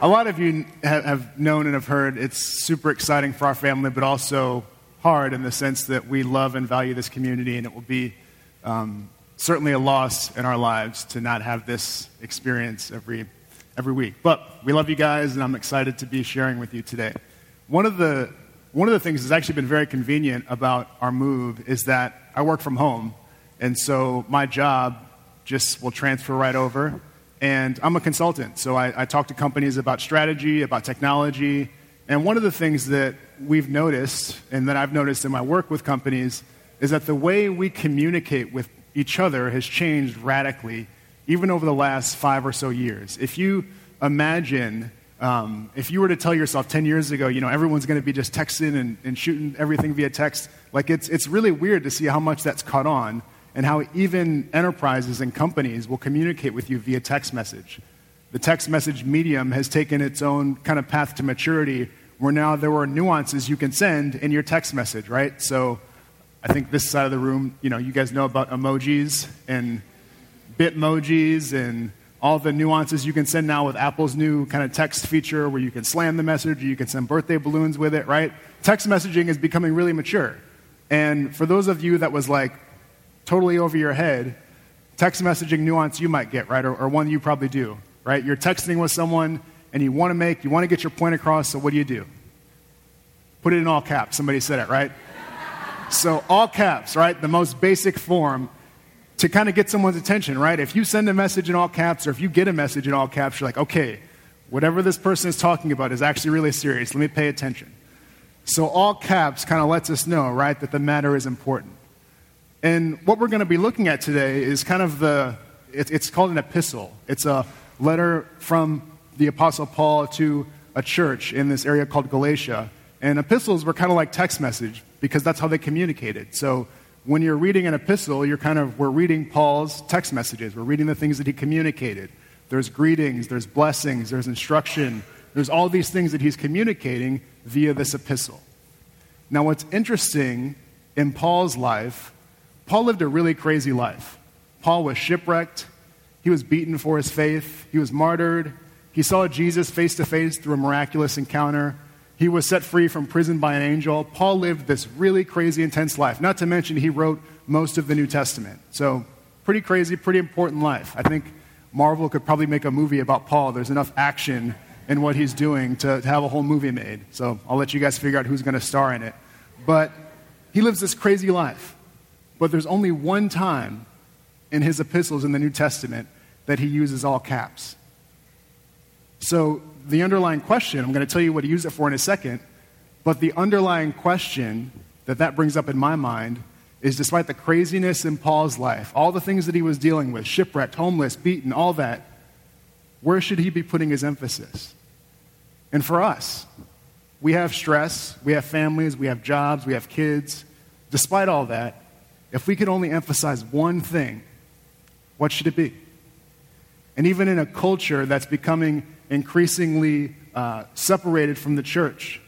a lot of you have known and have heard it's super exciting for our family, but also hard in the sense that we love and value this community, and it will be um, certainly a loss in our lives to not have this experience every, every week. But we love you guys, and I'm excited to be sharing with you today. One of the, one of the things that's actually been very convenient about our move is that I work from home, and so my job just will transfer right over. And I'm a consultant, so I, I talk to companies about strategy, about technology. And one of the things that we've noticed, and that I've noticed in my work with companies, is that the way we communicate with each other has changed radically, even over the last five or so years. If you imagine, um, if you were to tell yourself 10 years ago, you know, everyone's going to be just texting and, and shooting everything via text, like it's, it's really weird to see how much that's caught on and how even enterprises and companies will communicate with you via text message. The text message medium has taken its own kind of path to maturity where now there are nuances you can send in your text message, right? So I think this side of the room, you know, you guys know about emojis and bitmojis and all the nuances you can send now with Apple's new kind of text feature where you can slam the message or you can send birthday balloons with it, right? Text messaging is becoming really mature. And for those of you that was like, totally over your head, text messaging nuance you might get, right? Or, or one you probably do, right? You're texting with someone and you want to make, you want to get your point across, so what do you do? Put it in all caps. Somebody said it, right? so, all caps, right? The most basic form to kind of get someone's attention, right? If you send a message in all caps or if you get a message in all caps, you're like, okay, whatever this person is talking about is actually really serious. Let me pay attention. So, all caps kind of lets us know, right, that the matter is important. And what we're going to be looking at today is kind of the, it, it's called an epistle. It's a letter from the Apostle Paul to a church in this area called Galatia. And epistles were kind of like text message because that's how they communicated. So when you're reading an epistle, you're kind of, we're reading Paul's text messages. We're reading the things that he communicated. There's greetings, there's blessings, there's instruction, there's all these things that he's communicating via this epistle. Now, what's interesting in Paul's life Paul lived a really crazy life. Paul was shipwrecked. He was beaten for his faith. He was martyred. He saw Jesus face to face through a miraculous encounter. He was set free from prison by an angel. Paul lived this really crazy, intense life. Not to mention, he wrote most of the New Testament. So, pretty crazy, pretty important life. I think Marvel could probably make a movie about Paul. There's enough action in what he's doing to, to have a whole movie made. So, I'll let you guys figure out who's going to star in it. But he lives this crazy life. But there's only one time in his epistles in the New Testament that he uses all caps. So the underlying question, I'm going to tell you what he used it for in a second, but the underlying question that that brings up in my mind is despite the craziness in Paul's life, all the things that he was dealing with, shipwrecked, homeless, beaten, all that, where should he be putting his emphasis? And for us, we have stress, we have families, we have jobs, we have kids. Despite all that, if we could only emphasize one thing, what should it be? And even in a culture that's becoming increasingly uh, separated from the church,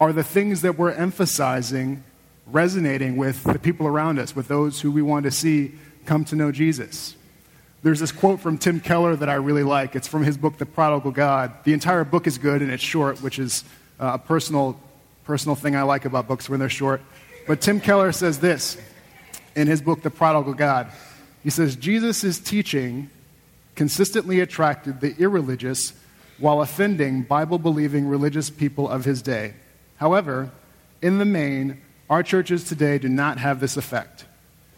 are the things that we're emphasizing resonating with the people around us, with those who we want to see come to know Jesus? There's this quote from Tim Keller that I really like. It's from his book, The Prodigal God. The entire book is good and it's short, which is uh, a personal, personal thing I like about books when they're short. But Tim Keller says this in his book, The Prodigal God. He says, Jesus' teaching consistently attracted the irreligious while offending Bible believing religious people of his day. However, in the main, our churches today do not have this effect.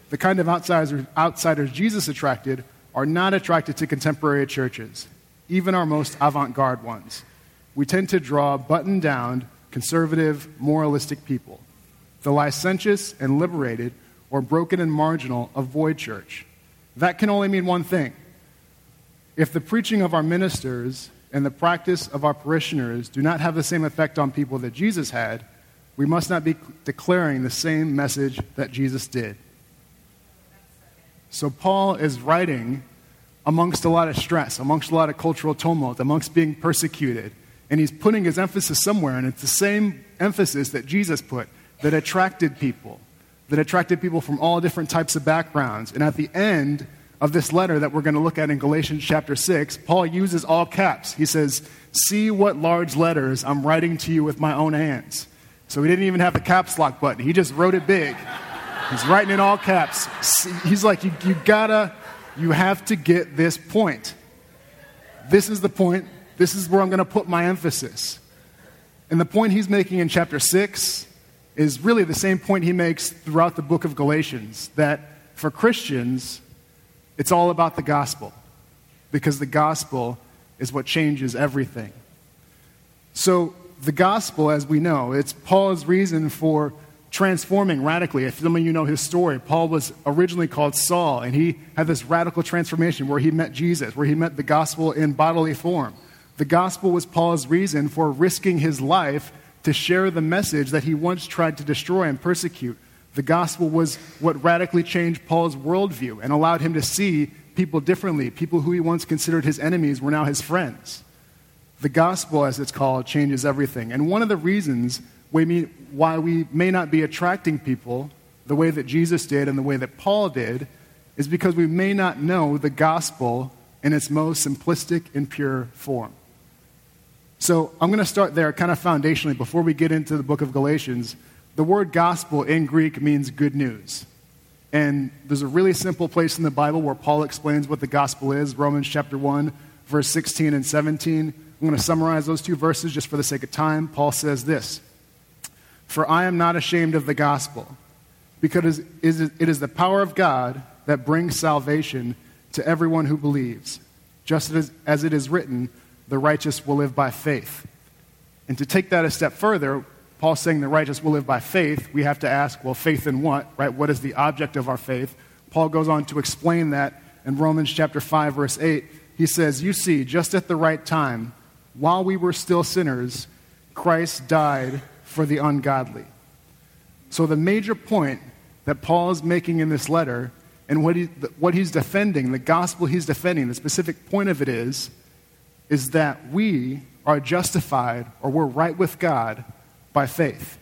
The kind of outsiders, outsiders Jesus attracted are not attracted to contemporary churches, even our most avant garde ones. We tend to draw buttoned down, conservative, moralistic people. The licentious and liberated or broken and marginal avoid church. That can only mean one thing. If the preaching of our ministers and the practice of our parishioners do not have the same effect on people that Jesus had, we must not be declaring the same message that Jesus did. So, Paul is writing amongst a lot of stress, amongst a lot of cultural tumult, amongst being persecuted. And he's putting his emphasis somewhere, and it's the same emphasis that Jesus put that attracted people that attracted people from all different types of backgrounds. And at the end of this letter that we're going to look at in Galatians chapter 6, Paul uses all caps. He says, See what large letters I'm writing to you with my own hands. So he didn't even have the caps lock button, he just wrote it big. He's writing in all caps. He's like, You, you gotta, you have to get this point. This is the point. This is where I'm going to put my emphasis. And the point he's making in chapter 6 is really the same point he makes throughout the book of Galatians that for Christians, it's all about the gospel because the gospel is what changes everything. So, the gospel, as we know, it's Paul's reason for transforming radically. If some of you know his story, Paul was originally called Saul, and he had this radical transformation where he met Jesus, where he met the gospel in bodily form. The gospel was Paul's reason for risking his life to share the message that he once tried to destroy and persecute. The gospel was what radically changed Paul's worldview and allowed him to see people differently. People who he once considered his enemies were now his friends. The gospel, as it's called, changes everything. And one of the reasons why we may not be attracting people the way that Jesus did and the way that Paul did is because we may not know the gospel in its most simplistic and pure form. So I'm going to start there kind of foundationally before we get into the book of Galatians. The word gospel in Greek means good news. And there's a really simple place in the Bible where Paul explains what the gospel is Romans chapter 1, verse 16 and 17. I'm going to summarize those two verses just for the sake of time. Paul says this For I am not ashamed of the gospel, because it is the power of God that brings salvation to everyone who believes, just as it is written, the righteous will live by faith. And to take that a step further, Paul's saying the righteous will live by faith, we have to ask, well, faith in what, right? What is the object of our faith? Paul goes on to explain that in Romans chapter 5, verse 8. He says, You see, just at the right time, while we were still sinners, Christ died for the ungodly. So, the major point that Paul is making in this letter and what, he, what he's defending, the gospel he's defending, the specific point of it is, is that we are justified or we're right with God by faith.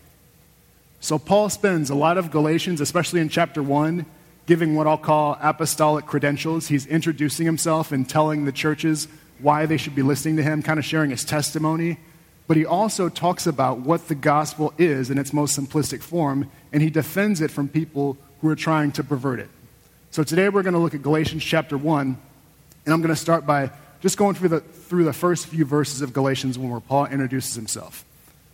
So, Paul spends a lot of Galatians, especially in chapter 1, giving what I'll call apostolic credentials. He's introducing himself and telling the churches why they should be listening to him, kind of sharing his testimony. But he also talks about what the gospel is in its most simplistic form, and he defends it from people who are trying to pervert it. So, today we're going to look at Galatians chapter 1, and I'm going to start by just going through the, through the first few verses of Galatians where Paul introduces himself.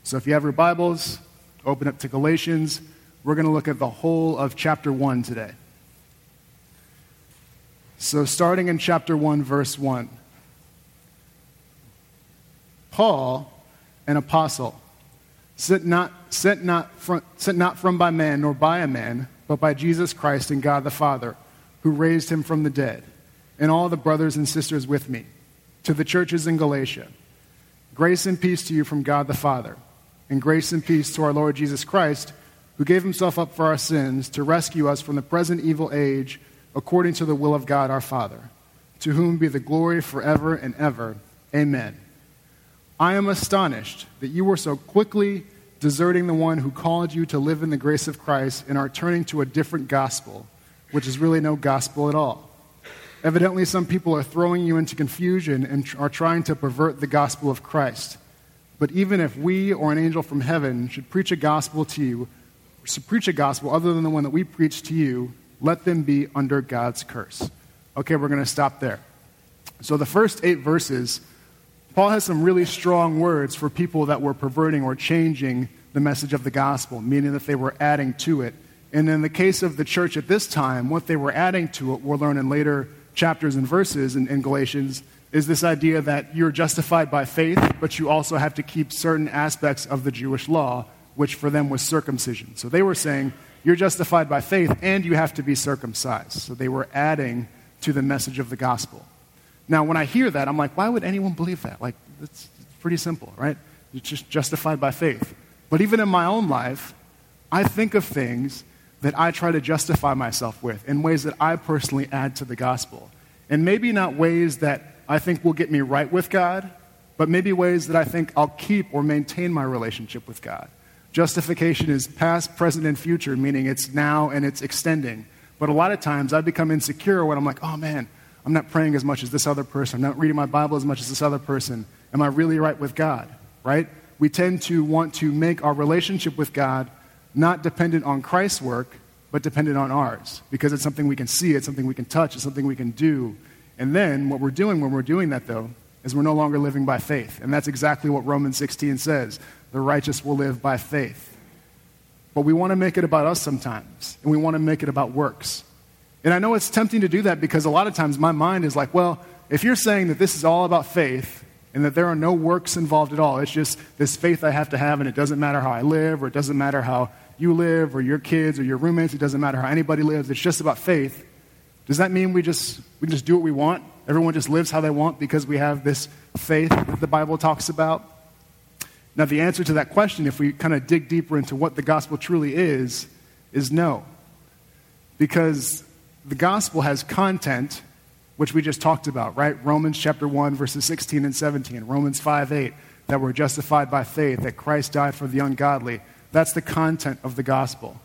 So if you have your Bibles, open up to Galatians. We're going to look at the whole of chapter 1 today. So, starting in chapter 1, verse 1, Paul, an apostle, sent not, sent, not from, sent not from by man nor by a man, but by Jesus Christ and God the Father, who raised him from the dead, and all the brothers and sisters with me, to the churches in Galatia. Grace and peace to you from God the Father and grace and peace to our Lord Jesus Christ, who gave himself up for our sins to rescue us from the present evil age according to the will of God our Father, to whom be the glory forever and ever. Amen. I am astonished that you were so quickly deserting the one who called you to live in the grace of Christ and are turning to a different gospel, which is really no gospel at all. Evidently, some people are throwing you into confusion and are trying to pervert the gospel of Christ. But even if we or an angel from heaven should preach a gospel to you, preach a gospel other than the one that we preach to you, let them be under God's curse. Okay, we're going to stop there. So, the first eight verses, Paul has some really strong words for people that were perverting or changing the message of the gospel, meaning that they were adding to it. And in the case of the church at this time, what they were adding to it, we'll learn in later chapters and verses in, in Galatians, is this idea that you're justified by faith, but you also have to keep certain aspects of the Jewish law, which for them was circumcision. So they were saying, you're justified by faith and you have to be circumcised. So they were adding to the message of the gospel. Now, when I hear that, I'm like, why would anyone believe that? Like, it's pretty simple, right? You're just justified by faith. But even in my own life, I think of things that I try to justify myself with in ways that I personally add to the gospel. And maybe not ways that I think will get me right with God, but maybe ways that I think I'll keep or maintain my relationship with God. Justification is past, present, and future, meaning it's now and it's extending. But a lot of times I become insecure when I'm like, oh man, I'm not praying as much as this other person. I'm not reading my Bible as much as this other person. Am I really right with God? Right? We tend to want to make our relationship with God not dependent on Christ's work, but dependent on ours because it's something we can see, it's something we can touch, it's something we can do. And then what we're doing when we're doing that, though, is we're no longer living by faith. And that's exactly what Romans 16 says the righteous will live by faith. But we want to make it about us sometimes, and we want to make it about works. And I know it's tempting to do that because a lot of times my mind is like, well, if you're saying that this is all about faith and that there are no works involved at all, it's just this faith I have to have, and it doesn't matter how I live, or it doesn't matter how you live, or your kids, or your roommates, it doesn't matter how anybody lives, it's just about faith. Does that mean we just, we just do what we want? Everyone just lives how they want because we have this faith that the Bible talks about? Now, the answer to that question, if we kind of dig deeper into what the gospel truly is, is no. Because the gospel has content, which we just talked about, right? Romans chapter 1, verses 16 and 17, Romans 5 8, that we're justified by faith, that Christ died for the ungodly. That's the content of the gospel.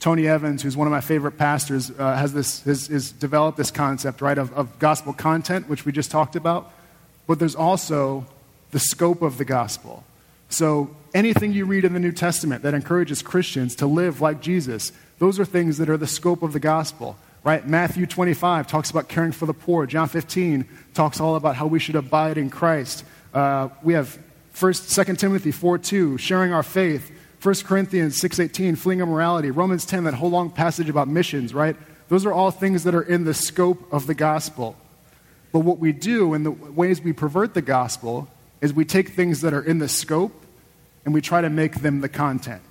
Tony Evans, who's one of my favorite pastors, uh, has, this, has, has developed this concept, right, of, of gospel content, which we just talked about. But there's also the scope of the gospel. So, anything you read in the New Testament that encourages Christians to live like Jesus, those are things that are the scope of the gospel, right? Matthew 25 talks about caring for the poor. John 15 talks all about how we should abide in Christ. Uh, we have First, 2 Timothy 4 2, sharing our faith. 1 Corinthians 6.18, fleeing immorality. Romans 10, that whole long passage about missions, right? Those are all things that are in the scope of the gospel. But what we do and the ways we pervert the gospel is we take things that are in the scope and we try to make them the content.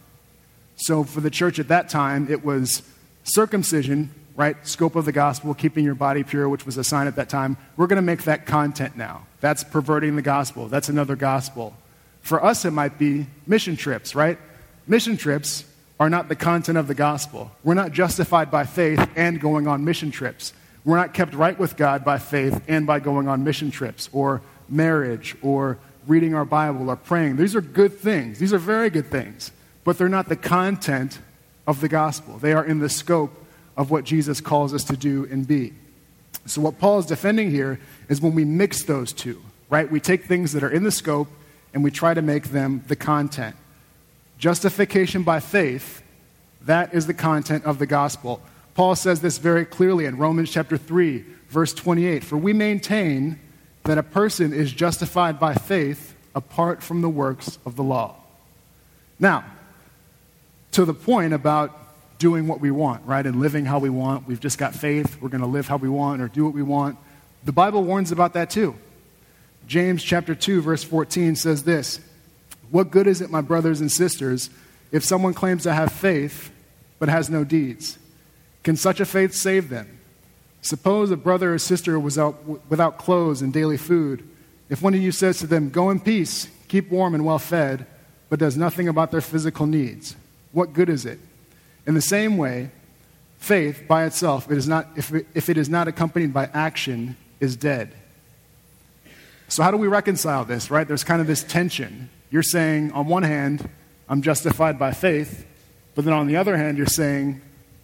So for the church at that time, it was circumcision, right? Scope of the gospel, keeping your body pure, which was a sign at that time. We're going to make that content now. That's perverting the gospel. That's another gospel. For us, it might be mission trips, right? Mission trips are not the content of the gospel. We're not justified by faith and going on mission trips. We're not kept right with God by faith and by going on mission trips or marriage or reading our Bible or praying. These are good things. These are very good things. But they're not the content of the gospel. They are in the scope of what Jesus calls us to do and be. So, what Paul is defending here is when we mix those two, right? We take things that are in the scope and we try to make them the content. Justification by faith, that is the content of the gospel. Paul says this very clearly in Romans chapter 3, verse 28. For we maintain that a person is justified by faith apart from the works of the law. Now, to the point about doing what we want, right, and living how we want, we've just got faith, we're going to live how we want or do what we want. The Bible warns about that too. James chapter 2 verse 14 says this, "What good is it, my brothers and sisters, if someone claims to have faith but has no deeds? Can such a faith save them?" Suppose a brother or sister was out without clothes and daily food. If one of you says to them, Go in peace, keep warm and well fed, but does nothing about their physical needs, what good is it? In the same way, faith by itself, it is not, if, it, if it is not accompanied by action, is dead. So, how do we reconcile this, right? There's kind of this tension. You're saying, on one hand, I'm justified by faith, but then on the other hand, you're saying,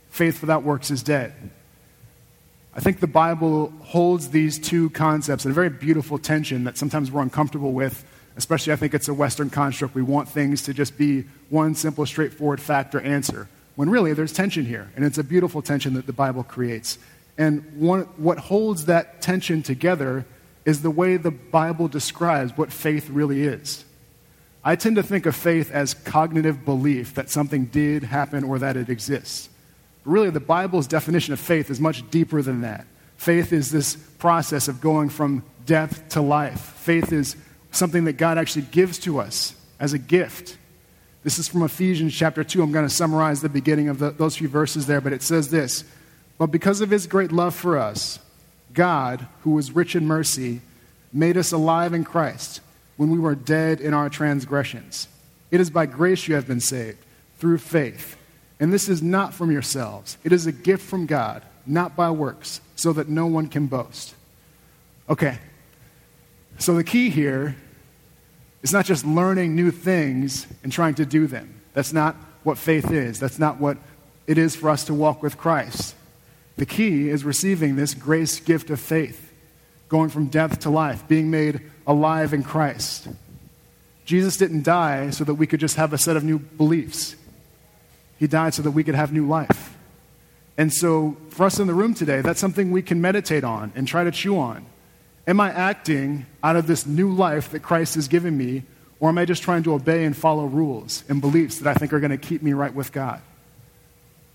faith without works is dead. I think the Bible holds these two concepts in a very beautiful tension that sometimes we're uncomfortable with, especially I think it's a Western construct. We want things to just be one simple, straightforward fact or answer, when really there's tension here, and it's a beautiful tension that the Bible creates. And one, what holds that tension together is the way the Bible describes what faith really is. I tend to think of faith as cognitive belief that something did happen or that it exists. But Really, the Bible's definition of faith is much deeper than that. Faith is this process of going from death to life. Faith is something that God actually gives to us as a gift. This is from Ephesians chapter 2. I'm going to summarize the beginning of the, those few verses there, but it says this But because of his great love for us, God, who was rich in mercy, made us alive in Christ when we were dead in our transgressions. It is by grace you have been saved, through faith. And this is not from yourselves, it is a gift from God, not by works, so that no one can boast. Okay, so the key here is not just learning new things and trying to do them. That's not what faith is. That's not what it is for us to walk with Christ. The key is receiving this grace gift of faith, going from death to life, being made alive in Christ. Jesus didn't die so that we could just have a set of new beliefs. He died so that we could have new life. And so, for us in the room today, that's something we can meditate on and try to chew on. Am I acting out of this new life that Christ has given me, or am I just trying to obey and follow rules and beliefs that I think are going to keep me right with God?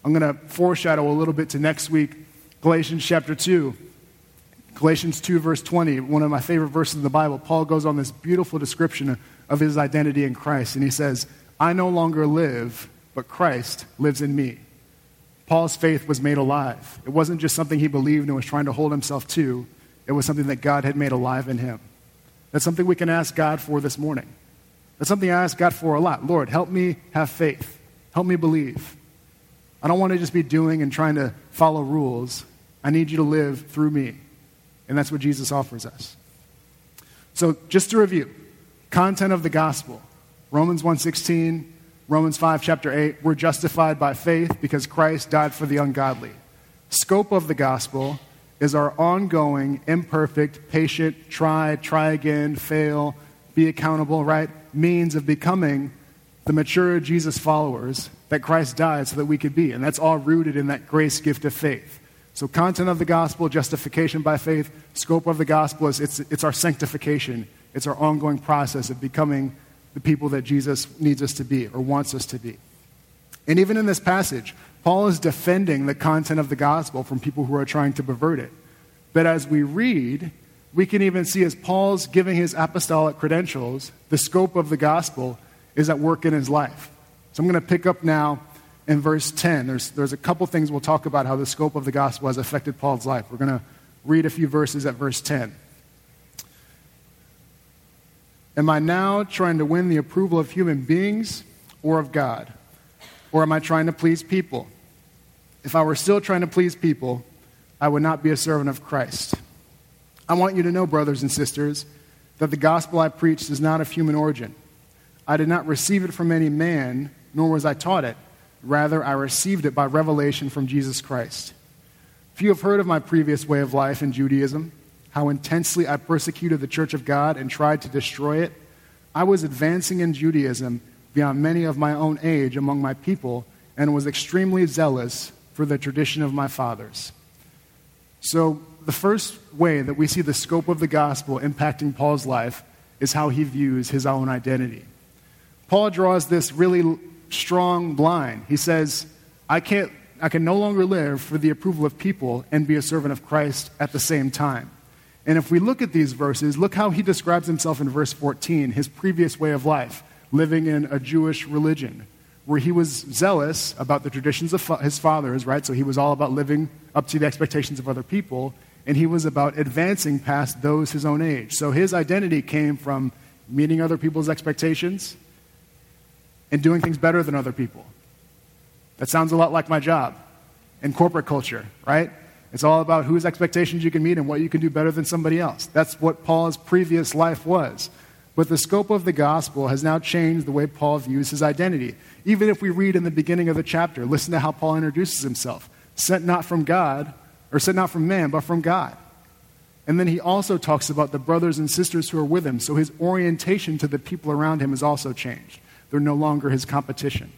I'm going to foreshadow a little bit to next week, Galatians chapter 2. Galatians 2, verse 20, one of my favorite verses in the Bible, Paul goes on this beautiful description of his identity in Christ. And he says, I no longer live, but Christ lives in me. Paul's faith was made alive. It wasn't just something he believed and was trying to hold himself to, it was something that God had made alive in him. That's something we can ask God for this morning. That's something I ask God for a lot. Lord, help me have faith. Help me believe. I don't want to just be doing and trying to follow rules. I need you to live through me. And that's what Jesus offers us. So, just to review, content of the gospel. Romans 1:16, Romans 5, chapter 8, we're justified by faith because Christ died for the ungodly. Scope of the gospel is our ongoing, imperfect, patient, try, try again, fail, be accountable, right? Means of becoming the mature Jesus followers that Christ died so that we could be. And that's all rooted in that grace gift of faith. So, content of the gospel, justification by faith. Scope of the gospel is it's, it's our sanctification, it's our ongoing process of becoming the people that Jesus needs us to be or wants us to be. And even in this passage, Paul is defending the content of the gospel from people who are trying to pervert it. But as we read, we can even see as Paul's giving his apostolic credentials, the scope of the gospel is at work in his life. So I'm going to pick up now in verse 10. There's, there's a couple things we'll talk about how the scope of the gospel has affected Paul's life. We're going to read a few verses at verse 10. Am I now trying to win the approval of human beings or of God? Or am I trying to please people? If I were still trying to please people, I would not be a servant of Christ. I want you to know, brothers and sisters, that the gospel I preached is not of human origin. I did not receive it from any man, nor was I taught it. Rather, I received it by revelation from Jesus Christ. If you have heard of my previous way of life in Judaism, how intensely I persecuted the church of God and tried to destroy it, I was advancing in Judaism beyond many of my own age among my people and was extremely zealous for the tradition of my fathers. So, the first way that we see the scope of the gospel impacting Paul's life is how he views his own identity. Paul draws this really strong blind. He says, I, can't, I can no longer live for the approval of people and be a servant of Christ at the same time. And if we look at these verses, look how he describes himself in verse 14, his previous way of life, living in a Jewish religion, where he was zealous about the traditions of his fathers, right? So he was all about living up to the expectations of other people, and he was about advancing past those his own age. So his identity came from meeting other people's expectations and doing things better than other people. That sounds a lot like my job in corporate culture, right? It's all about whose expectations you can meet and what you can do better than somebody else. That's what Paul's previous life was. But the scope of the gospel has now changed the way Paul views his identity. Even if we read in the beginning of the chapter, listen to how Paul introduces himself sent not from God, or sent not from man, but from God. And then he also talks about the brothers and sisters who are with him. So his orientation to the people around him has also changed. They're no longer his competition.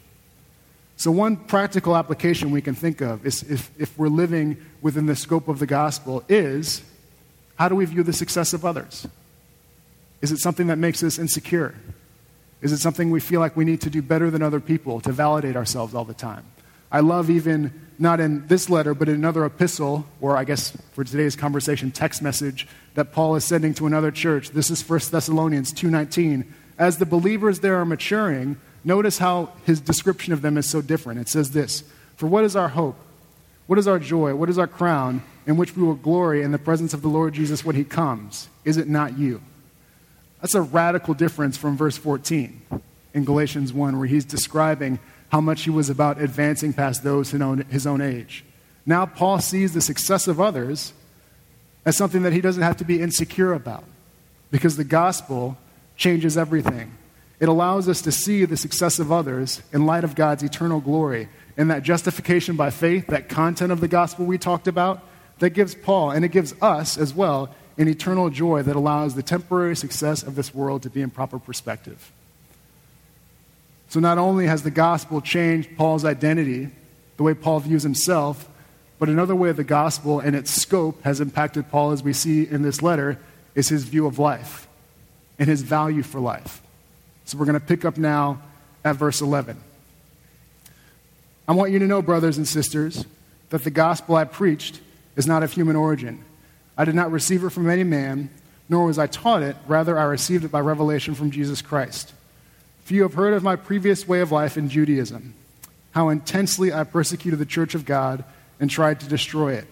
So, one practical application we can think of is if, if we're living within the scope of the gospel is how do we view the success of others? Is it something that makes us insecure? Is it something we feel like we need to do better than other people to validate ourselves all the time? I love even, not in this letter, but in another epistle, or I guess for today's conversation, text message that Paul is sending to another church. This is 1 Thessalonians 2.19. As the believers there are maturing, Notice how his description of them is so different. It says this For what is our hope? What is our joy? What is our crown in which we will glory in the presence of the Lord Jesus when he comes? Is it not you? That's a radical difference from verse 14 in Galatians 1, where he's describing how much he was about advancing past those in his own age. Now, Paul sees the success of others as something that he doesn't have to be insecure about because the gospel changes everything. It allows us to see the success of others in light of God's eternal glory. And that justification by faith, that content of the gospel we talked about, that gives Paul, and it gives us as well, an eternal joy that allows the temporary success of this world to be in proper perspective. So not only has the gospel changed Paul's identity, the way Paul views himself, but another way the gospel and its scope has impacted Paul, as we see in this letter, is his view of life and his value for life. So we're going to pick up now at verse 11. I want you to know, brothers and sisters, that the gospel I preached is not of human origin. I did not receive it from any man, nor was I taught it. Rather, I received it by revelation from Jesus Christ. For you have heard of my previous way of life in Judaism, how intensely I persecuted the church of God and tried to destroy it.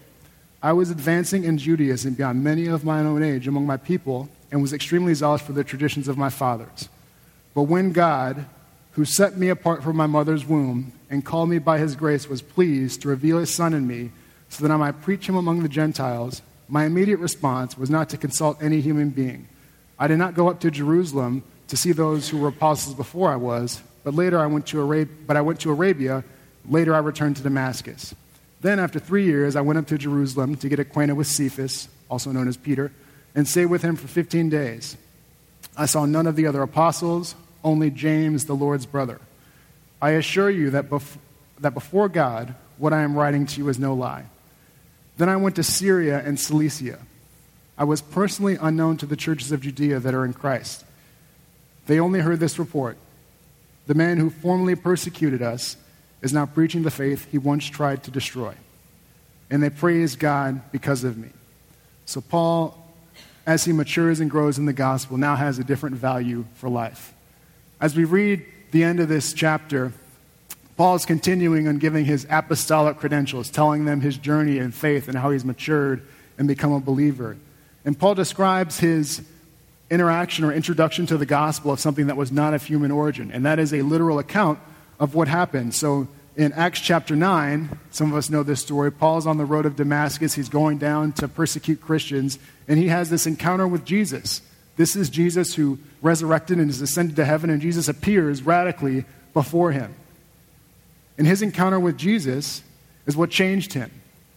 I was advancing in Judaism beyond many of my own age among my people and was extremely zealous for the traditions of my fathers. But when God, who set me apart from my mother's womb and called me by his grace, was pleased to reveal his Son in me so that I might preach him among the Gentiles, my immediate response was not to consult any human being. I did not go up to Jerusalem to see those who were apostles before I was, but later I went to Arabia, but I went to Arabia. Later I returned to Damascus. Then, after three years, I went up to Jerusalem to get acquainted with Cephas, also known as Peter, and stay with him for 15 days. I saw none of the other apostles, only James, the Lord's brother. I assure you that, bef- that before God, what I am writing to you is no lie. Then I went to Syria and Cilicia. I was personally unknown to the churches of Judea that are in Christ. They only heard this report. The man who formerly persecuted us is now preaching the faith he once tried to destroy. And they praise God because of me. So, Paul, as he matures and grows in the gospel, now has a different value for life. As we read the end of this chapter, Paul is continuing on giving his apostolic credentials, telling them his journey in faith and how he's matured and become a believer. And Paul describes his interaction or introduction to the gospel of something that was not of human origin, and that is a literal account of what happened. So in Acts chapter 9, some of us know this story. Paul's on the road of Damascus. He's going down to persecute Christians, and he has this encounter with Jesus. This is Jesus who resurrected and is ascended to heaven, and Jesus appears radically before him. And his encounter with Jesus is what changed him.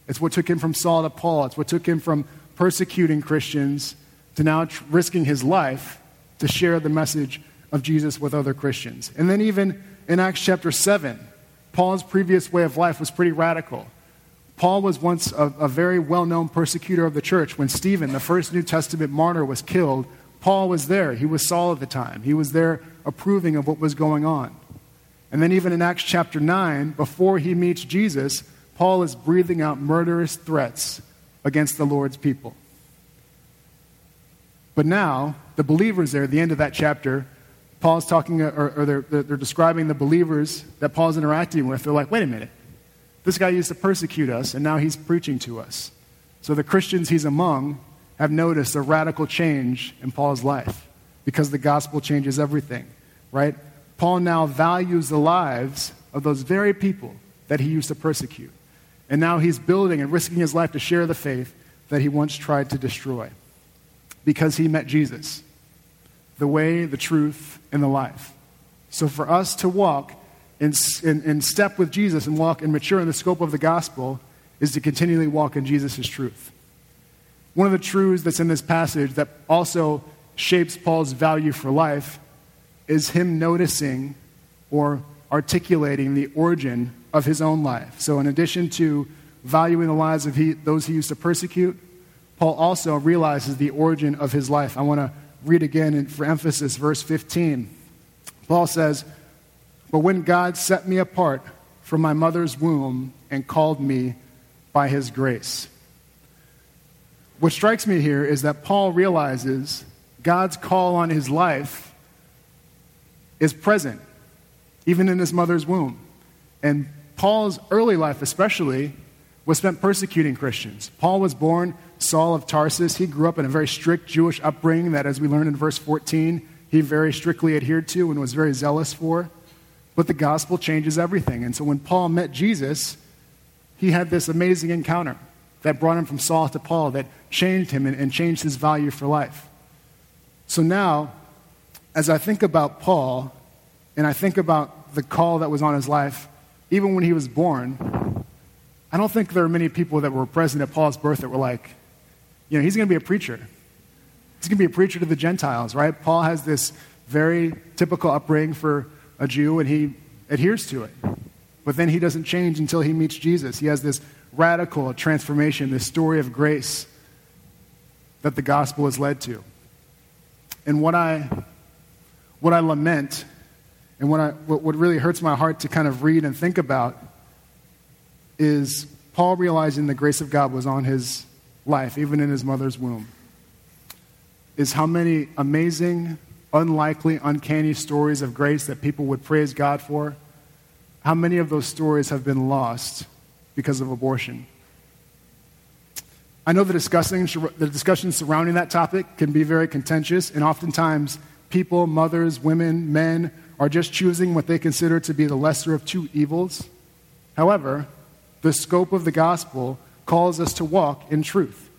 It's what took him from Saul to Paul. It's what took him from persecuting Christians to now tr- risking his life to share the message of Jesus with other Christians. And then, even in Acts chapter 7, Paul's previous way of life was pretty radical. Paul was once a, a very well known persecutor of the church. When Stephen, the first New Testament martyr, was killed, Paul was there. He was Saul at the time. He was there approving of what was going on. And then, even in Acts chapter 9, before he meets Jesus, Paul is breathing out murderous threats against the Lord's people. But now, the believers there, at the end of that chapter, Paul's talking, uh, or, or they're, they're describing the believers that Paul's interacting with. They're like, wait a minute. This guy used to persecute us, and now he's preaching to us. So the Christians he's among have noticed a radical change in Paul's life because the gospel changes everything, right? Paul now values the lives of those very people that he used to persecute. And now he's building and risking his life to share the faith that he once tried to destroy because he met Jesus the way, the truth, and the life. So for us to walk in, in, in step with Jesus and walk and mature in the scope of the gospel is to continually walk in Jesus' truth. One of the truths that's in this passage that also shapes Paul's value for life is him noticing or articulating the origin of his own life. So, in addition to valuing the lives of he, those he used to persecute, Paul also realizes the origin of his life. I want to read again for emphasis verse 15. Paul says, But when God set me apart from my mother's womb and called me by his grace. What strikes me here is that Paul realizes God's call on his life is present, even in his mother's womb. And Paul's early life, especially, was spent persecuting Christians. Paul was born Saul of Tarsus. He grew up in a very strict Jewish upbringing that, as we learned in verse 14, he very strictly adhered to and was very zealous for. But the gospel changes everything. And so when Paul met Jesus, he had this amazing encounter that brought him from Saul to Paul, that changed him and, and changed his value for life. So now, as I think about Paul and I think about the call that was on his life, even when he was born, I don't think there are many people that were present at Paul's birth that were like, you know, he's going to be a preacher. He's going to be a preacher to the Gentiles, right? Paul has this very typical upbringing for a Jew, and he adheres to it. But then he doesn't change until he meets Jesus. He has this radical transformation, this story of grace that the gospel has led to. And what I, what I lament and what, I, what, what really hurts my heart to kind of read and think about is Paul realizing the grace of God was on his life, even in his mother's womb. Is how many amazing, unlikely, uncanny stories of grace that people would praise God for, how many of those stories have been lost because of abortion? I know the discussing, the discussion surrounding that topic can be very contentious, and oftentimes people, mothers, women, men, are just choosing what they consider to be the lesser of two evils. However, the scope of the gospel calls us to walk in truth.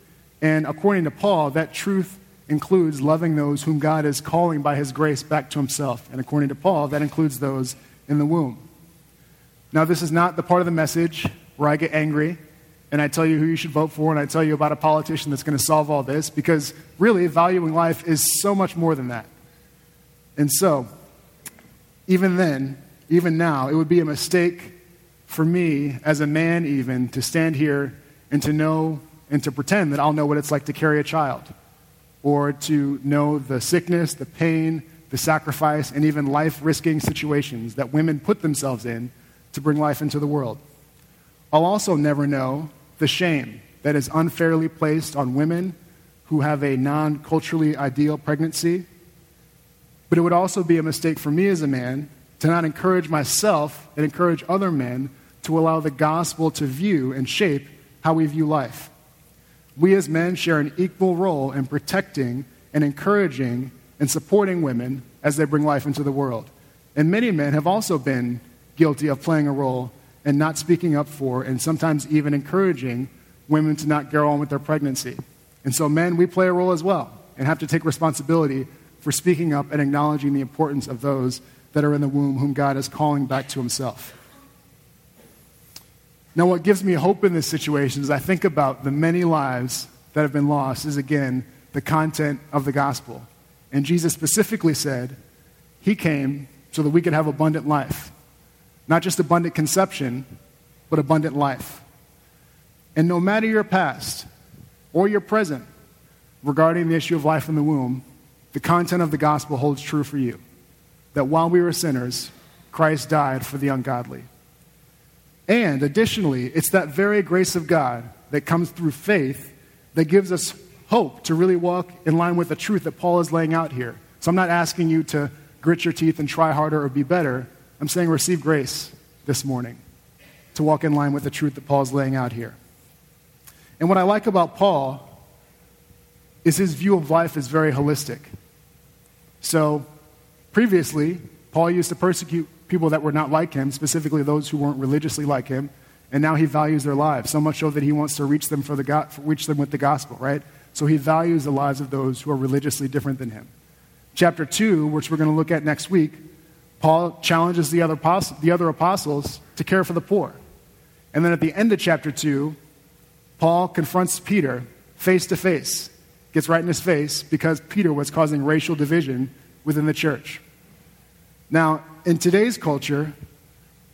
And according to Paul, that truth includes loving those whom God is calling by his grace back to himself. And according to Paul, that includes those in the womb. Now, this is not the part of the message where I get angry and I tell you who you should vote for and I tell you about a politician that's going to solve all this because really, valuing life is so much more than that. And so, even then, even now, it would be a mistake for me, as a man even, to stand here and to know and to pretend that I'll know what it's like to carry a child or to know the sickness, the pain, the sacrifice, and even life risking situations that women put themselves in to bring life into the world. I'll also never know the shame that is unfairly placed on women who have a non culturally ideal pregnancy. But it would also be a mistake for me as a man to not encourage myself and encourage other men to allow the gospel to view and shape how we view life. We as men share an equal role in protecting and encouraging and supporting women as they bring life into the world. And many men have also been guilty of playing a role and not speaking up for and sometimes even encouraging women to not go on with their pregnancy. And so, men, we play a role as well and have to take responsibility for speaking up and acknowledging the importance of those that are in the womb whom God is calling back to Himself. Now, what gives me hope in this situation is I think about the many lives that have been lost, is again the content of the gospel. And Jesus specifically said, He came so that we could have abundant life. Not just abundant conception, but abundant life. And no matter your past or your present regarding the issue of life in the womb, the content of the gospel holds true for you. That while we were sinners, Christ died for the ungodly. And additionally, it's that very grace of God that comes through faith that gives us hope to really walk in line with the truth that Paul is laying out here. So I'm not asking you to grit your teeth and try harder or be better. I'm saying receive grace this morning to walk in line with the truth that Paul is laying out here. And what I like about Paul is his view of life is very holistic. So previously, Paul used to persecute people that were not like him, specifically those who weren't religiously like him, and now he values their lives, so much so that he wants to reach them, for the go- reach them with the gospel, right? So he values the lives of those who are religiously different than him. Chapter 2, which we're going to look at next week, Paul challenges the other, the other apostles to care for the poor. And then at the end of chapter 2, Paul confronts Peter face to face, gets right in his face because Peter was causing racial division within the church. Now, in today's culture,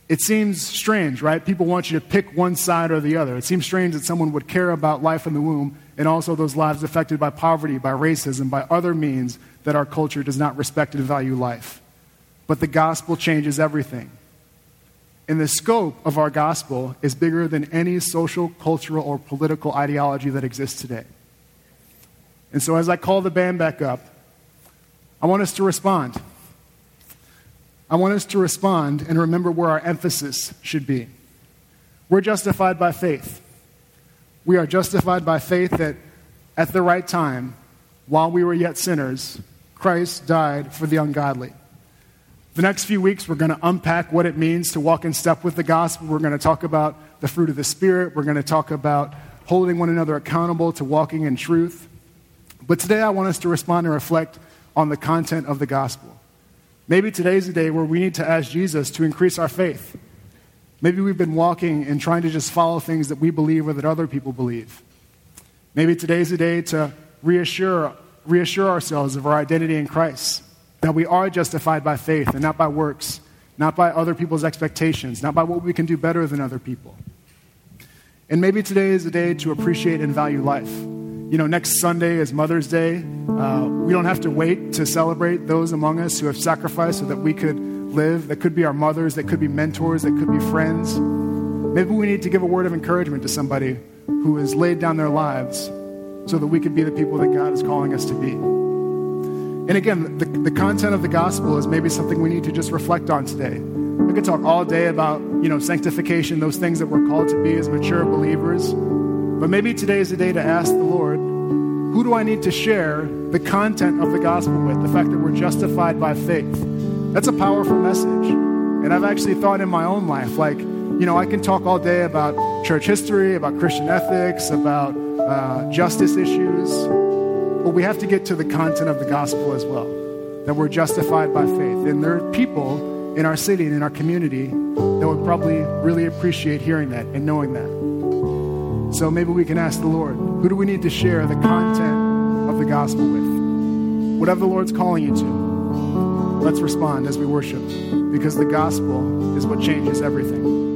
it seems strange, right? People want you to pick one side or the other. It seems strange that someone would care about life in the womb and also those lives affected by poverty, by racism, by other means that our culture does not respect and value life. But the gospel changes everything. And the scope of our gospel is bigger than any social, cultural, or political ideology that exists today. And so, as I call the band back up, I want us to respond. I want us to respond and remember where our emphasis should be. We're justified by faith. We are justified by faith that at the right time, while we were yet sinners, Christ died for the ungodly. The next few weeks, we're going to unpack what it means to walk in step with the gospel. We're going to talk about the fruit of the Spirit. We're going to talk about holding one another accountable to walking in truth. But today, I want us to respond and reflect on the content of the gospel. Maybe today's the day where we need to ask Jesus to increase our faith. Maybe we've been walking and trying to just follow things that we believe or that other people believe. Maybe today's the day to reassure, reassure ourselves of our identity in Christ, that we are justified by faith and not by works, not by other people's expectations, not by what we can do better than other people. And maybe today is the day to appreciate and value life. You know, next Sunday is Mother's Day. Uh, we don't have to wait to celebrate those among us who have sacrificed so that we could live. That could be our mothers, that could be mentors, that could be friends. Maybe we need to give a word of encouragement to somebody who has laid down their lives so that we could be the people that God is calling us to be. And again, the, the content of the gospel is maybe something we need to just reflect on today. We could talk all day about, you know, sanctification, those things that we're called to be as mature believers. But maybe today is the day to ask the Lord, who do I need to share the content of the gospel with? The fact that we're justified by faith. That's a powerful message. And I've actually thought in my own life, like, you know, I can talk all day about church history, about Christian ethics, about uh, justice issues, but we have to get to the content of the gospel as well that we're justified by faith. And there are people in our city and in our community that would probably really appreciate hearing that and knowing that. So maybe we can ask the Lord, who do we need to share the content of the gospel with? Whatever the Lord's calling you to, let's respond as we worship because the gospel is what changes everything.